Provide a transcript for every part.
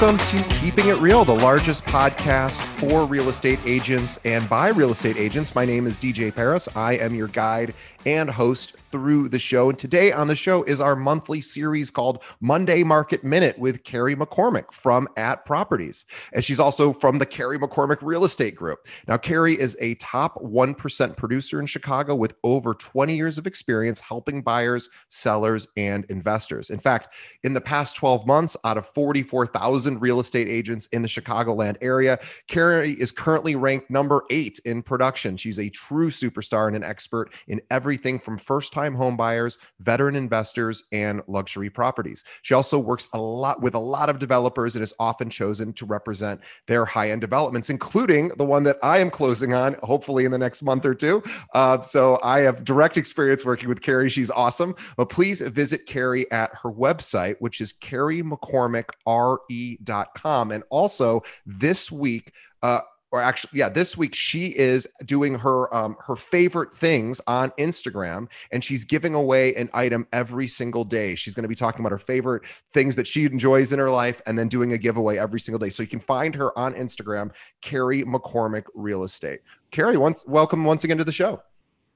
Welcome to Keeping It Real, the largest podcast for real estate agents and by real estate agents. My name is DJ Paris. I am your guide and host through the show. And today on the show is our monthly series called Monday Market Minute with Carrie McCormick from At Properties. And she's also from the Carrie McCormick Real Estate Group. Now, Carrie is a top 1% producer in Chicago with over 20 years of experience helping buyers, sellers, and investors. In fact, in the past 12 months, out of 44,000 real estate agents in the Chicagoland area, Carrie is currently ranked number eight in production. She's a true superstar and an expert in everything everything from first time home buyers, veteran investors, and luxury properties. She also works a lot with a lot of developers and is often chosen to represent their high end developments, including the one that I am closing on, hopefully in the next month or two. Uh, so I have direct experience working with Carrie. She's awesome. But please visit Carrie at her website, which is carriemccormickre.com. And also this week, uh, or actually yeah this week she is doing her um, her favorite things on instagram and she's giving away an item every single day she's going to be talking about her favorite things that she enjoys in her life and then doing a giveaway every single day so you can find her on instagram carrie mccormick real estate carrie once welcome once again to the show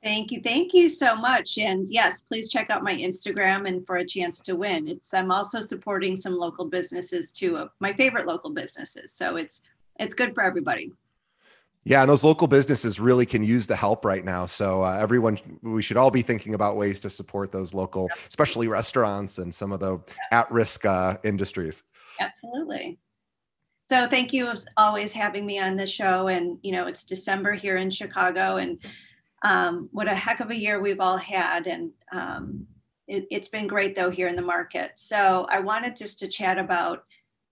Thank you. Thank you so much. And yes, please check out my Instagram and for a chance to win. It's I'm also supporting some local businesses too, of my favorite local businesses. So it's it's good for everybody. Yeah, and those local businesses really can use the help right now. So uh, everyone, we should all be thinking about ways to support those local, especially restaurants and some of the at-risk uh, industries. Absolutely. So thank you as always having me on the show. And you know, it's December here in Chicago, and um, what a heck of a year we've all had. And um, it, it's been great though here in the market. So I wanted just to chat about,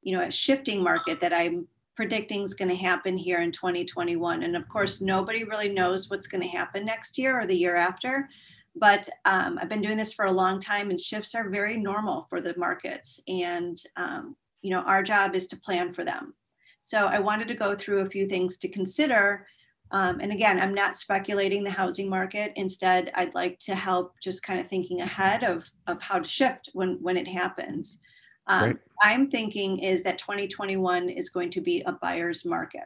you know, a shifting market that I'm predicting is going to happen here in 2021. And of course, nobody really knows what's going to happen next year or the year after. But um, I've been doing this for a long time, and shifts are very normal for the markets. And um, you know, our job is to plan for them. So I wanted to go through a few things to consider. Um, and again, I'm not speculating the housing market. Instead, I'd like to help just kind of thinking ahead of, of how to shift when, when it happens. Um, I'm thinking is that 2021 is going to be a buyer's market.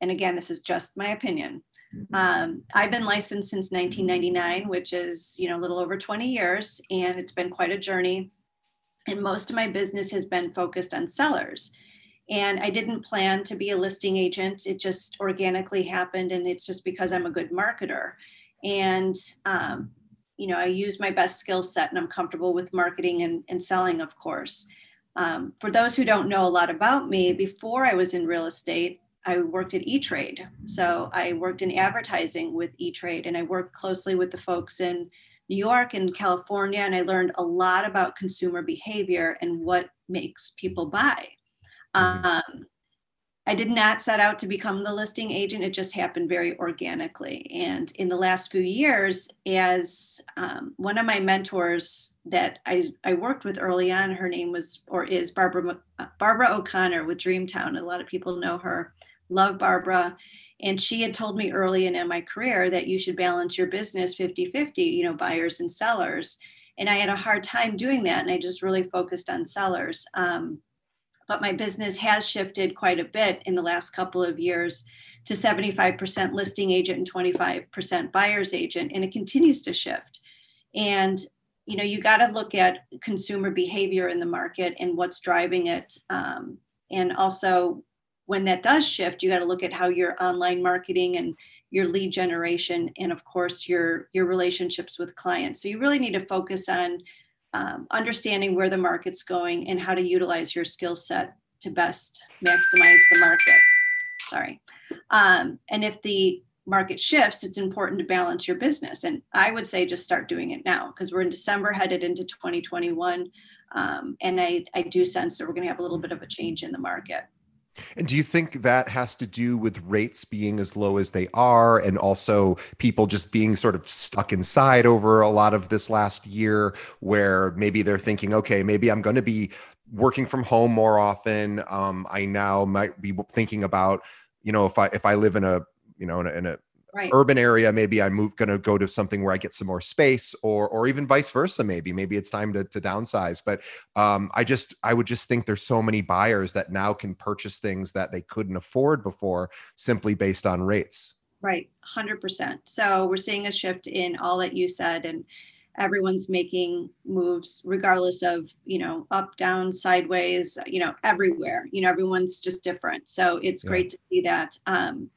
And again, this is just my opinion. Mm-hmm. Um, I've been licensed since 1999, which is you know a little over 20 years, and it's been quite a journey. And most of my business has been focused on sellers. And I didn't plan to be a listing agent; it just organically happened, and it's just because I'm a good marketer. And um, you know, I use my best skill set, and I'm comfortable with marketing and, and selling, of course. Um, for those who don't know a lot about me, before I was in real estate, I worked at E Trade. So I worked in advertising with E Trade and I worked closely with the folks in New York and California. And I learned a lot about consumer behavior and what makes people buy. Mm-hmm. Um, I did not set out to become the listing agent. It just happened very organically. And in the last few years, as um, one of my mentors that I, I worked with early on, her name was or is Barbara Barbara O'Connor with Dreamtown. A lot of people know her. Love Barbara. And she had told me early in, in my career that you should balance your business 50 50, you know, buyers and sellers. And I had a hard time doing that. And I just really focused on sellers. Um, but my business has shifted quite a bit in the last couple of years to 75% listing agent and 25% buyer's agent and it continues to shift. And you know you got to look at consumer behavior in the market and what's driving it um, and also when that does shift you got to look at how your online marketing and your lead generation and of course your your relationships with clients. So you really need to focus on um, understanding where the market's going and how to utilize your skill set to best maximize the market. Sorry. Um, and if the market shifts, it's important to balance your business. And I would say just start doing it now because we're in December headed into 2021. Um, and I, I do sense that we're going to have a little bit of a change in the market. And do you think that has to do with rates being as low as they are and also people just being sort of stuck inside over a lot of this last year where maybe they're thinking, okay, maybe I'm going to be working from home more often. Um, I now might be thinking about, you know, if I if I live in a you know in a, in a right. urban area maybe i'm going to go to something where i get some more space or or even vice versa maybe maybe it's time to, to downsize. But um, i just i would just think there's so many buyers that now can purchase things that they couldn't afford before simply based on rates. Right 100% so we're seeing a shift in all that you said and everyone's making moves regardless of you know up down sideways you know everywhere. You know everyone's just different. So it's yeah. great to see that um,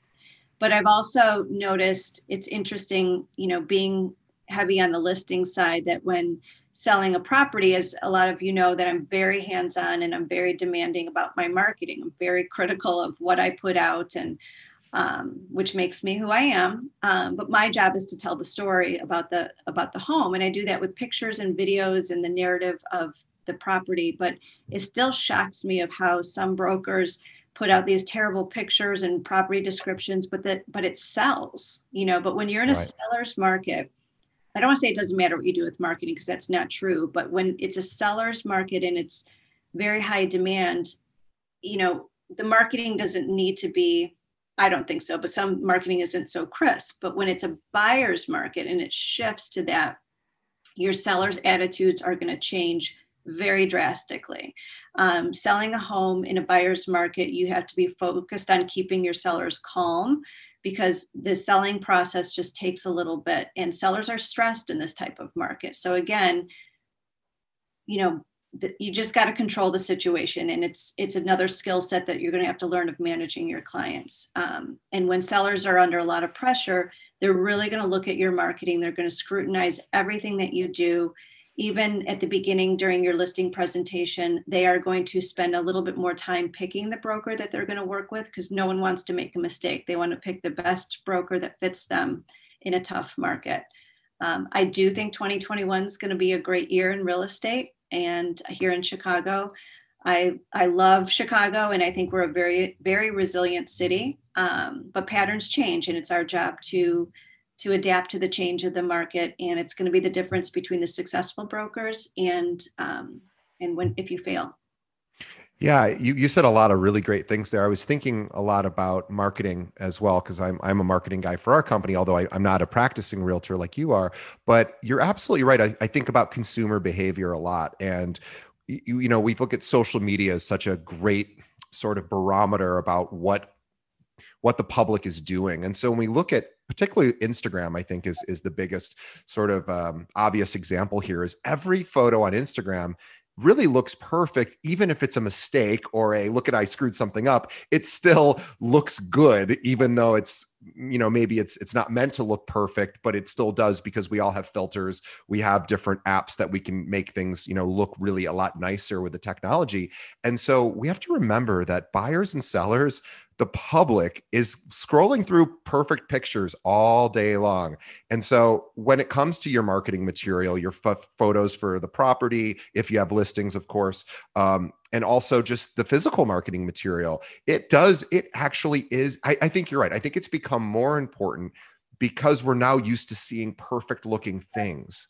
but I've also noticed it's interesting, you know, being heavy on the listing side that when selling a property, as a lot of you know, that I'm very hands on and I'm very demanding about my marketing. I'm very critical of what I put out and um, which makes me who I am. Um, but my job is to tell the story about the about the home, and I do that with pictures and videos and the narrative of the property. But it still shocks me of how some brokers put out these terrible pictures and property descriptions, but that but it sells, you know. But when you're in a right. seller's market, I don't want to say it doesn't matter what you do with marketing because that's not true. But when it's a seller's market and it's very high demand, you know, the marketing doesn't need to be I don't think so, but some marketing isn't so crisp. But when it's a buyer's market and it shifts to that, your seller's attitudes are going to change very drastically. Um, selling a home in a buyer's market, you have to be focused on keeping your sellers calm because the selling process just takes a little bit and sellers are stressed in this type of market. So again, you know, you just got to control the situation and it's it's another skill set that you're going to have to learn of managing your clients um, and when sellers are under a lot of pressure they're really going to look at your marketing they're going to scrutinize everything that you do even at the beginning during your listing presentation, they are going to spend a little bit more time picking the broker that they're going to work with because no one wants to make a mistake. They want to pick the best broker that fits them in a tough market. Um, I do think 2021 is going to be a great year in real estate and here in Chicago. I, I love Chicago and I think we're a very, very resilient city, um, but patterns change and it's our job to to adapt to the change of the market and it's going to be the difference between the successful brokers and um, and when if you fail. Yeah you, you said a lot of really great things there. I was thinking a lot about marketing as well because I'm, I'm a marketing guy for our company although I, am not a practicing realtor like you are. But you're absolutely right. I, I think about consumer behavior a lot. And you, you know we look at social media as such a great sort of barometer about what what the public is doing. And so when we look at particularly Instagram, I think is is the biggest sort of um, obvious example here. Is every photo on Instagram really looks perfect, even if it's a mistake or a look at I screwed something up. It still looks good, even though it's you know maybe it's it's not meant to look perfect but it still does because we all have filters we have different apps that we can make things you know look really a lot nicer with the technology and so we have to remember that buyers and sellers the public is scrolling through perfect pictures all day long. And so when it comes to your marketing material, your f- photos for the property, if you have listings, of course, um, and also just the physical marketing material, it does, it actually is. I, I think you're right. I think it's become more important because we're now used to seeing perfect looking things.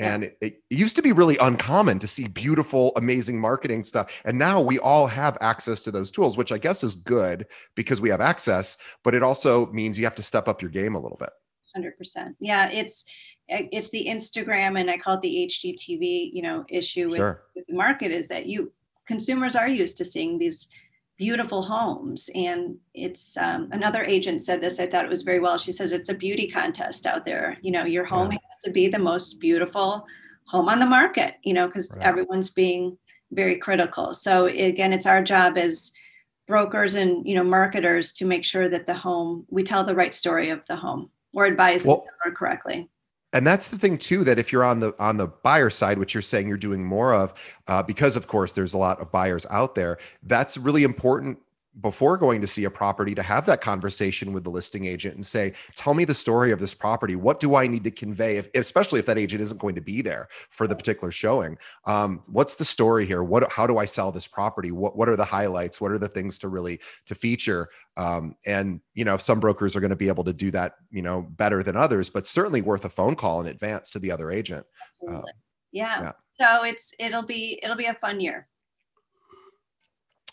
And it, it, used to be really uncommon to see beautiful, amazing marketing stuff. And now we all have access to those tools, which I guess is good because we have access, but it also means you have to step up your game a little bit. 100%. Yeah, it's eh, it's the Instagram and I call it the HGTV, you know, issue with, sure. with the market is that you consumers are used to seeing these beautiful homes. And it's um, another agent said this, I thought it was very well. She says it's a beauty contest out there. You know, your home yeah. has to be the most beautiful home on the market, you know, because right. everyone's being very critical. So again, it's our job as brokers and you know marketers to make sure that the home we tell the right story of the home or advise well, the seller correctly. And that's the thing too that if you're on the on the buyer side which you're saying you're doing more of uh, because of course there's a lot of buyers out there that's really important before going to see a property to have that conversation with the listing agent and say tell me the story of this property. What do i need to convey if, especially if that agent isn't going to be there for the particular showing? Um, what's the story here? What how do i sell this property? What, what are the highlights? What are the things to really to feature? Um, and you know some brokers are going to be able to do that you know better than others but certainly worth a phone call in advance to the other agent. Absolutely. Uh, yeah. yeah. So it's it'll be it'll be a fun year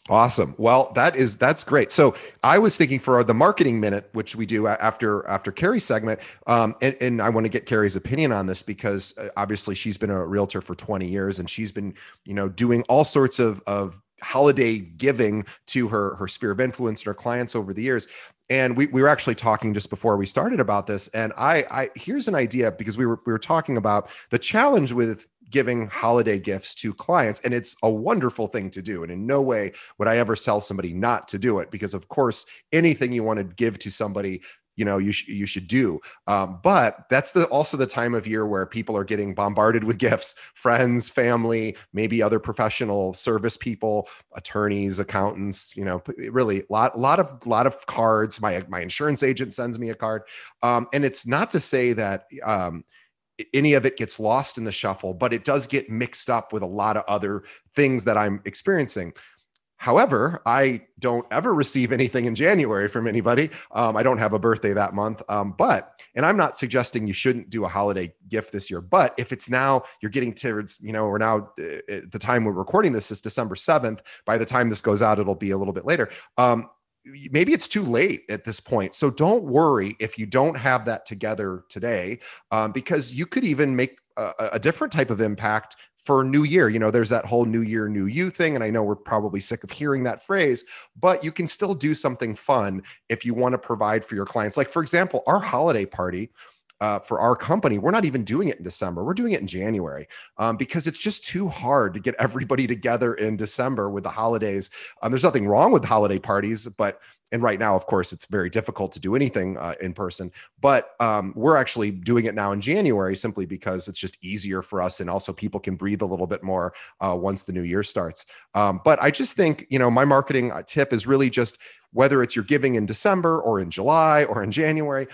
Awesome. Well, that is that's great. So I was thinking for the marketing minute, which we do after after Carrie's segment, um, and, and I want to get Carrie's opinion on this because uh, obviously she's been a realtor for 20 years and she's been you know doing all sorts of of holiday giving to her her sphere of influence and her clients over the years and we, we were actually talking just before we started about this and I, I here's an idea because we were we were talking about the challenge with giving holiday gifts to clients and it's a wonderful thing to do and in no way would i ever tell somebody not to do it because of course anything you want to give to somebody you know you, sh- you should do. Um, but that's the also the time of year where people are getting bombarded with gifts friends family maybe other professional service people attorneys accountants you know really a lot lot of lot of cards. My my insurance agent sends me a card. Um, and it's not to say that um, any of it gets lost in the shuffle, but it does get mixed up with a lot of other things that I'm experiencing. However, I don't ever receive anything in January from anybody. Um, I don't have a birthday that month. Um, but, and I'm not suggesting you shouldn't do a holiday gift this year. But if it's now, you're getting towards, you know, we're now uh, at the time we're recording this is December 7th. By the time this goes out, it'll be a little bit later. Um, maybe it's too late at this point. So don't worry if you don't have that together today, um, because you could even make a, a, different type of impact for new year. You know, there's that whole new year, new you thing. And I know we're probably sick of hearing that phrase, but you can still do something fun if you want to provide for your clients. Like, for example, our holiday party uh, for our company, we're not even doing it in December. We're doing it in January um, because it's just too hard to get everybody together in December with the holidays. Um, there's nothing wrong with holiday parties, but and right now, of course, it's very difficult to do anything uh, in person. But um, we're actually doing it now in January simply because it's just easier for us, and also people can breathe a little bit more uh, once the new year starts. Um, but I just think you know my marketing uh, tip is really just whether it's you're giving in December or in July or in January,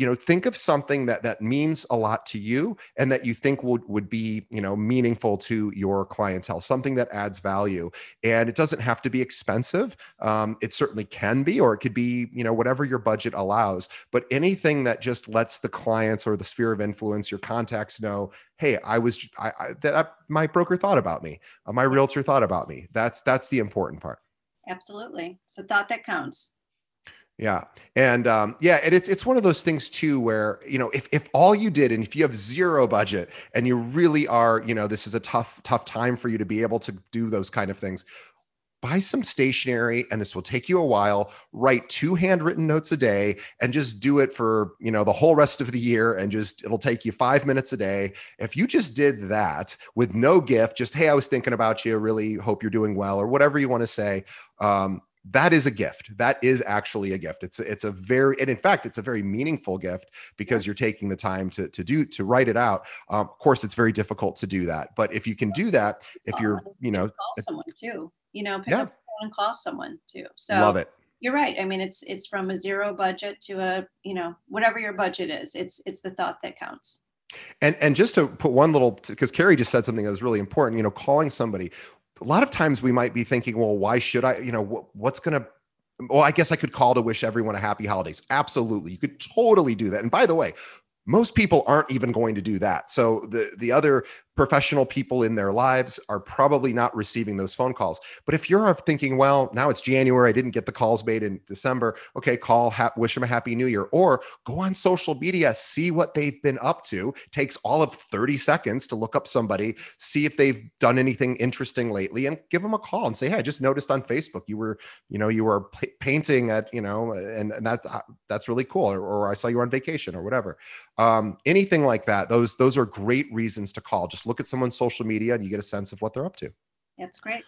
you know think of something that that means a lot to you and that you think would would be you know meaningful to your clientele something that adds value. And it doesn't have to be expensive. Um, it certainly can be or it could be you know whatever your budget allows. But anything that just lets the clients or the sphere of influence your contacts know hey i was i, I that my broker thought about me. Uh, my realtor thought about me. That's that's the important part. Absolutely. It's the thought that counts yeah. And um, yeah, and it's it's one of those things too where, you know, if if all you did and if you have zero budget and you really are, you know, this is a tough, tough time for you to be able to do those kind of things, buy some stationery and this will take you a while. Write two handwritten notes a day and just do it for you know the whole rest of the year and just it'll take you five minutes a day. If you just did that with no gift just hey i was thinking about you. Really hope you're doing well or whatever you want to say um, that is a gift. That is actually a gift. It's it's a very and in fact it's a very meaningful gift because you're taking the time to to do to write it out. Um, of course it's very difficult to do that but if you can do that if you're you know call someone too you know pick yeah. up and call someone too. So love it. you're right. I mean it's it's from a zero budget to a you know whatever your budget is it's it's the thought that counts. And and just to put one little because Carrie just said something that was really important, you know, calling somebody a lot of times we might be thinking, well, why should I, you know, what, what's going to, well, I guess I could call to wish everyone a happy holidays. Absolutely. You could totally do that. And by the way, most people aren't even going to do that. So the the other professional people in their lives are probably not receiving those phone calls. But if you're thinking, well, now it's January, I didn't get the calls made in December. Okay, call, ha- wish them a happy new year, or go on social media, see what they've been up to. Takes all of 30 seconds to look up somebody, see if they've done anything interesting lately, and give them a call and say, hey, I just noticed on Facebook you were, you know, you were p- painting at, you know, and, and that uh, that's really cool, or, or I saw you on vacation or whatever. Um, anything like that. Those those are great reasons to call. Just look at someone's social media and you get a sense of what they're up to. That's great.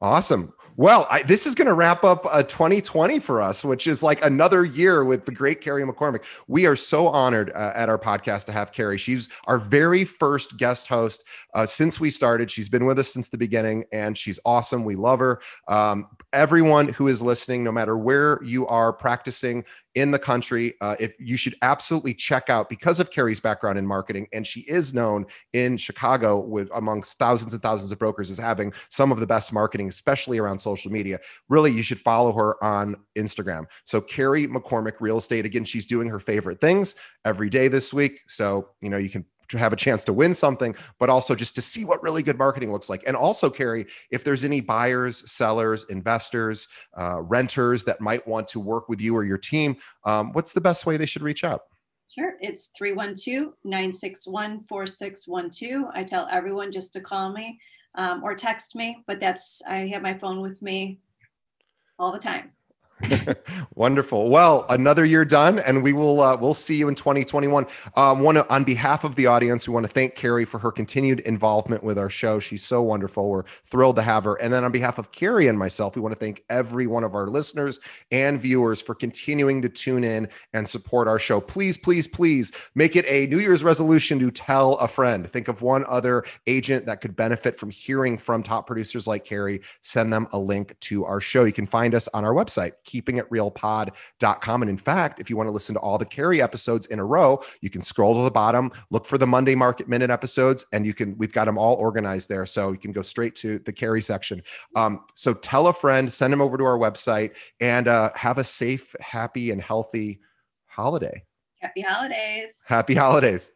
Awesome. Well, I, this is going to wrap up a 2020 for us, which is like another year with the great Carrie McCormick. We are so honored uh, at our podcast to have Carrie. She's our very first guest host uh, since we started. She's been with us since the beginning, and she's awesome. We love her. Um, everyone who is listening, no matter where you are practicing in the country. Uh, if you should absolutely check out because of Carrie's background in marketing, and she is known in Chicago with amongst thousands and thousands of brokers as having some of the best marketing, especially around social media. Really, you should follow her on Instagram. So Carrie McCormick Real Estate. Again, she's doing her favorite things every day this week. So you know you can to have a chance to win something, but also just to see what really good marketing looks like. And also, Carrie, if there's any buyers, sellers, investors, uh, renters that might want to work with you or your team, um, what's the best way they should reach out? Sure. It's 312 961 4612. I tell everyone just to call me um, or text me, but that's, I have my phone with me all the time. Wonderful. Well, another year done, and we will uh, we'll see you in 2021. Um, want to, on behalf of the audience, we want to thank Carrie for her continued involvement with our show. She's so wonderful. We're thrilled to have her. And then on behalf of Carrie and myself, we want to thank every one of our listeners and viewers for continuing to tune in and support our show. Please, please, please make it a New Year's resolution to tell a friend. Think of one other agent that could benefit from hearing from top producers like Carrie. Send them a link to our show. You can find us on our website keepingitrealpod.com. And in fact, if you want to listen to all the Carrie episodes in a row, you can scroll to the bottom, look for the Monday Market Minute episodes, and you can, we've got them all organized there. So you can go straight to the Carrie section. Um, so tell a friend, send them over to our website, and uh, have a safe, happy, and healthy holiday. Happy holidays. Happy holidays.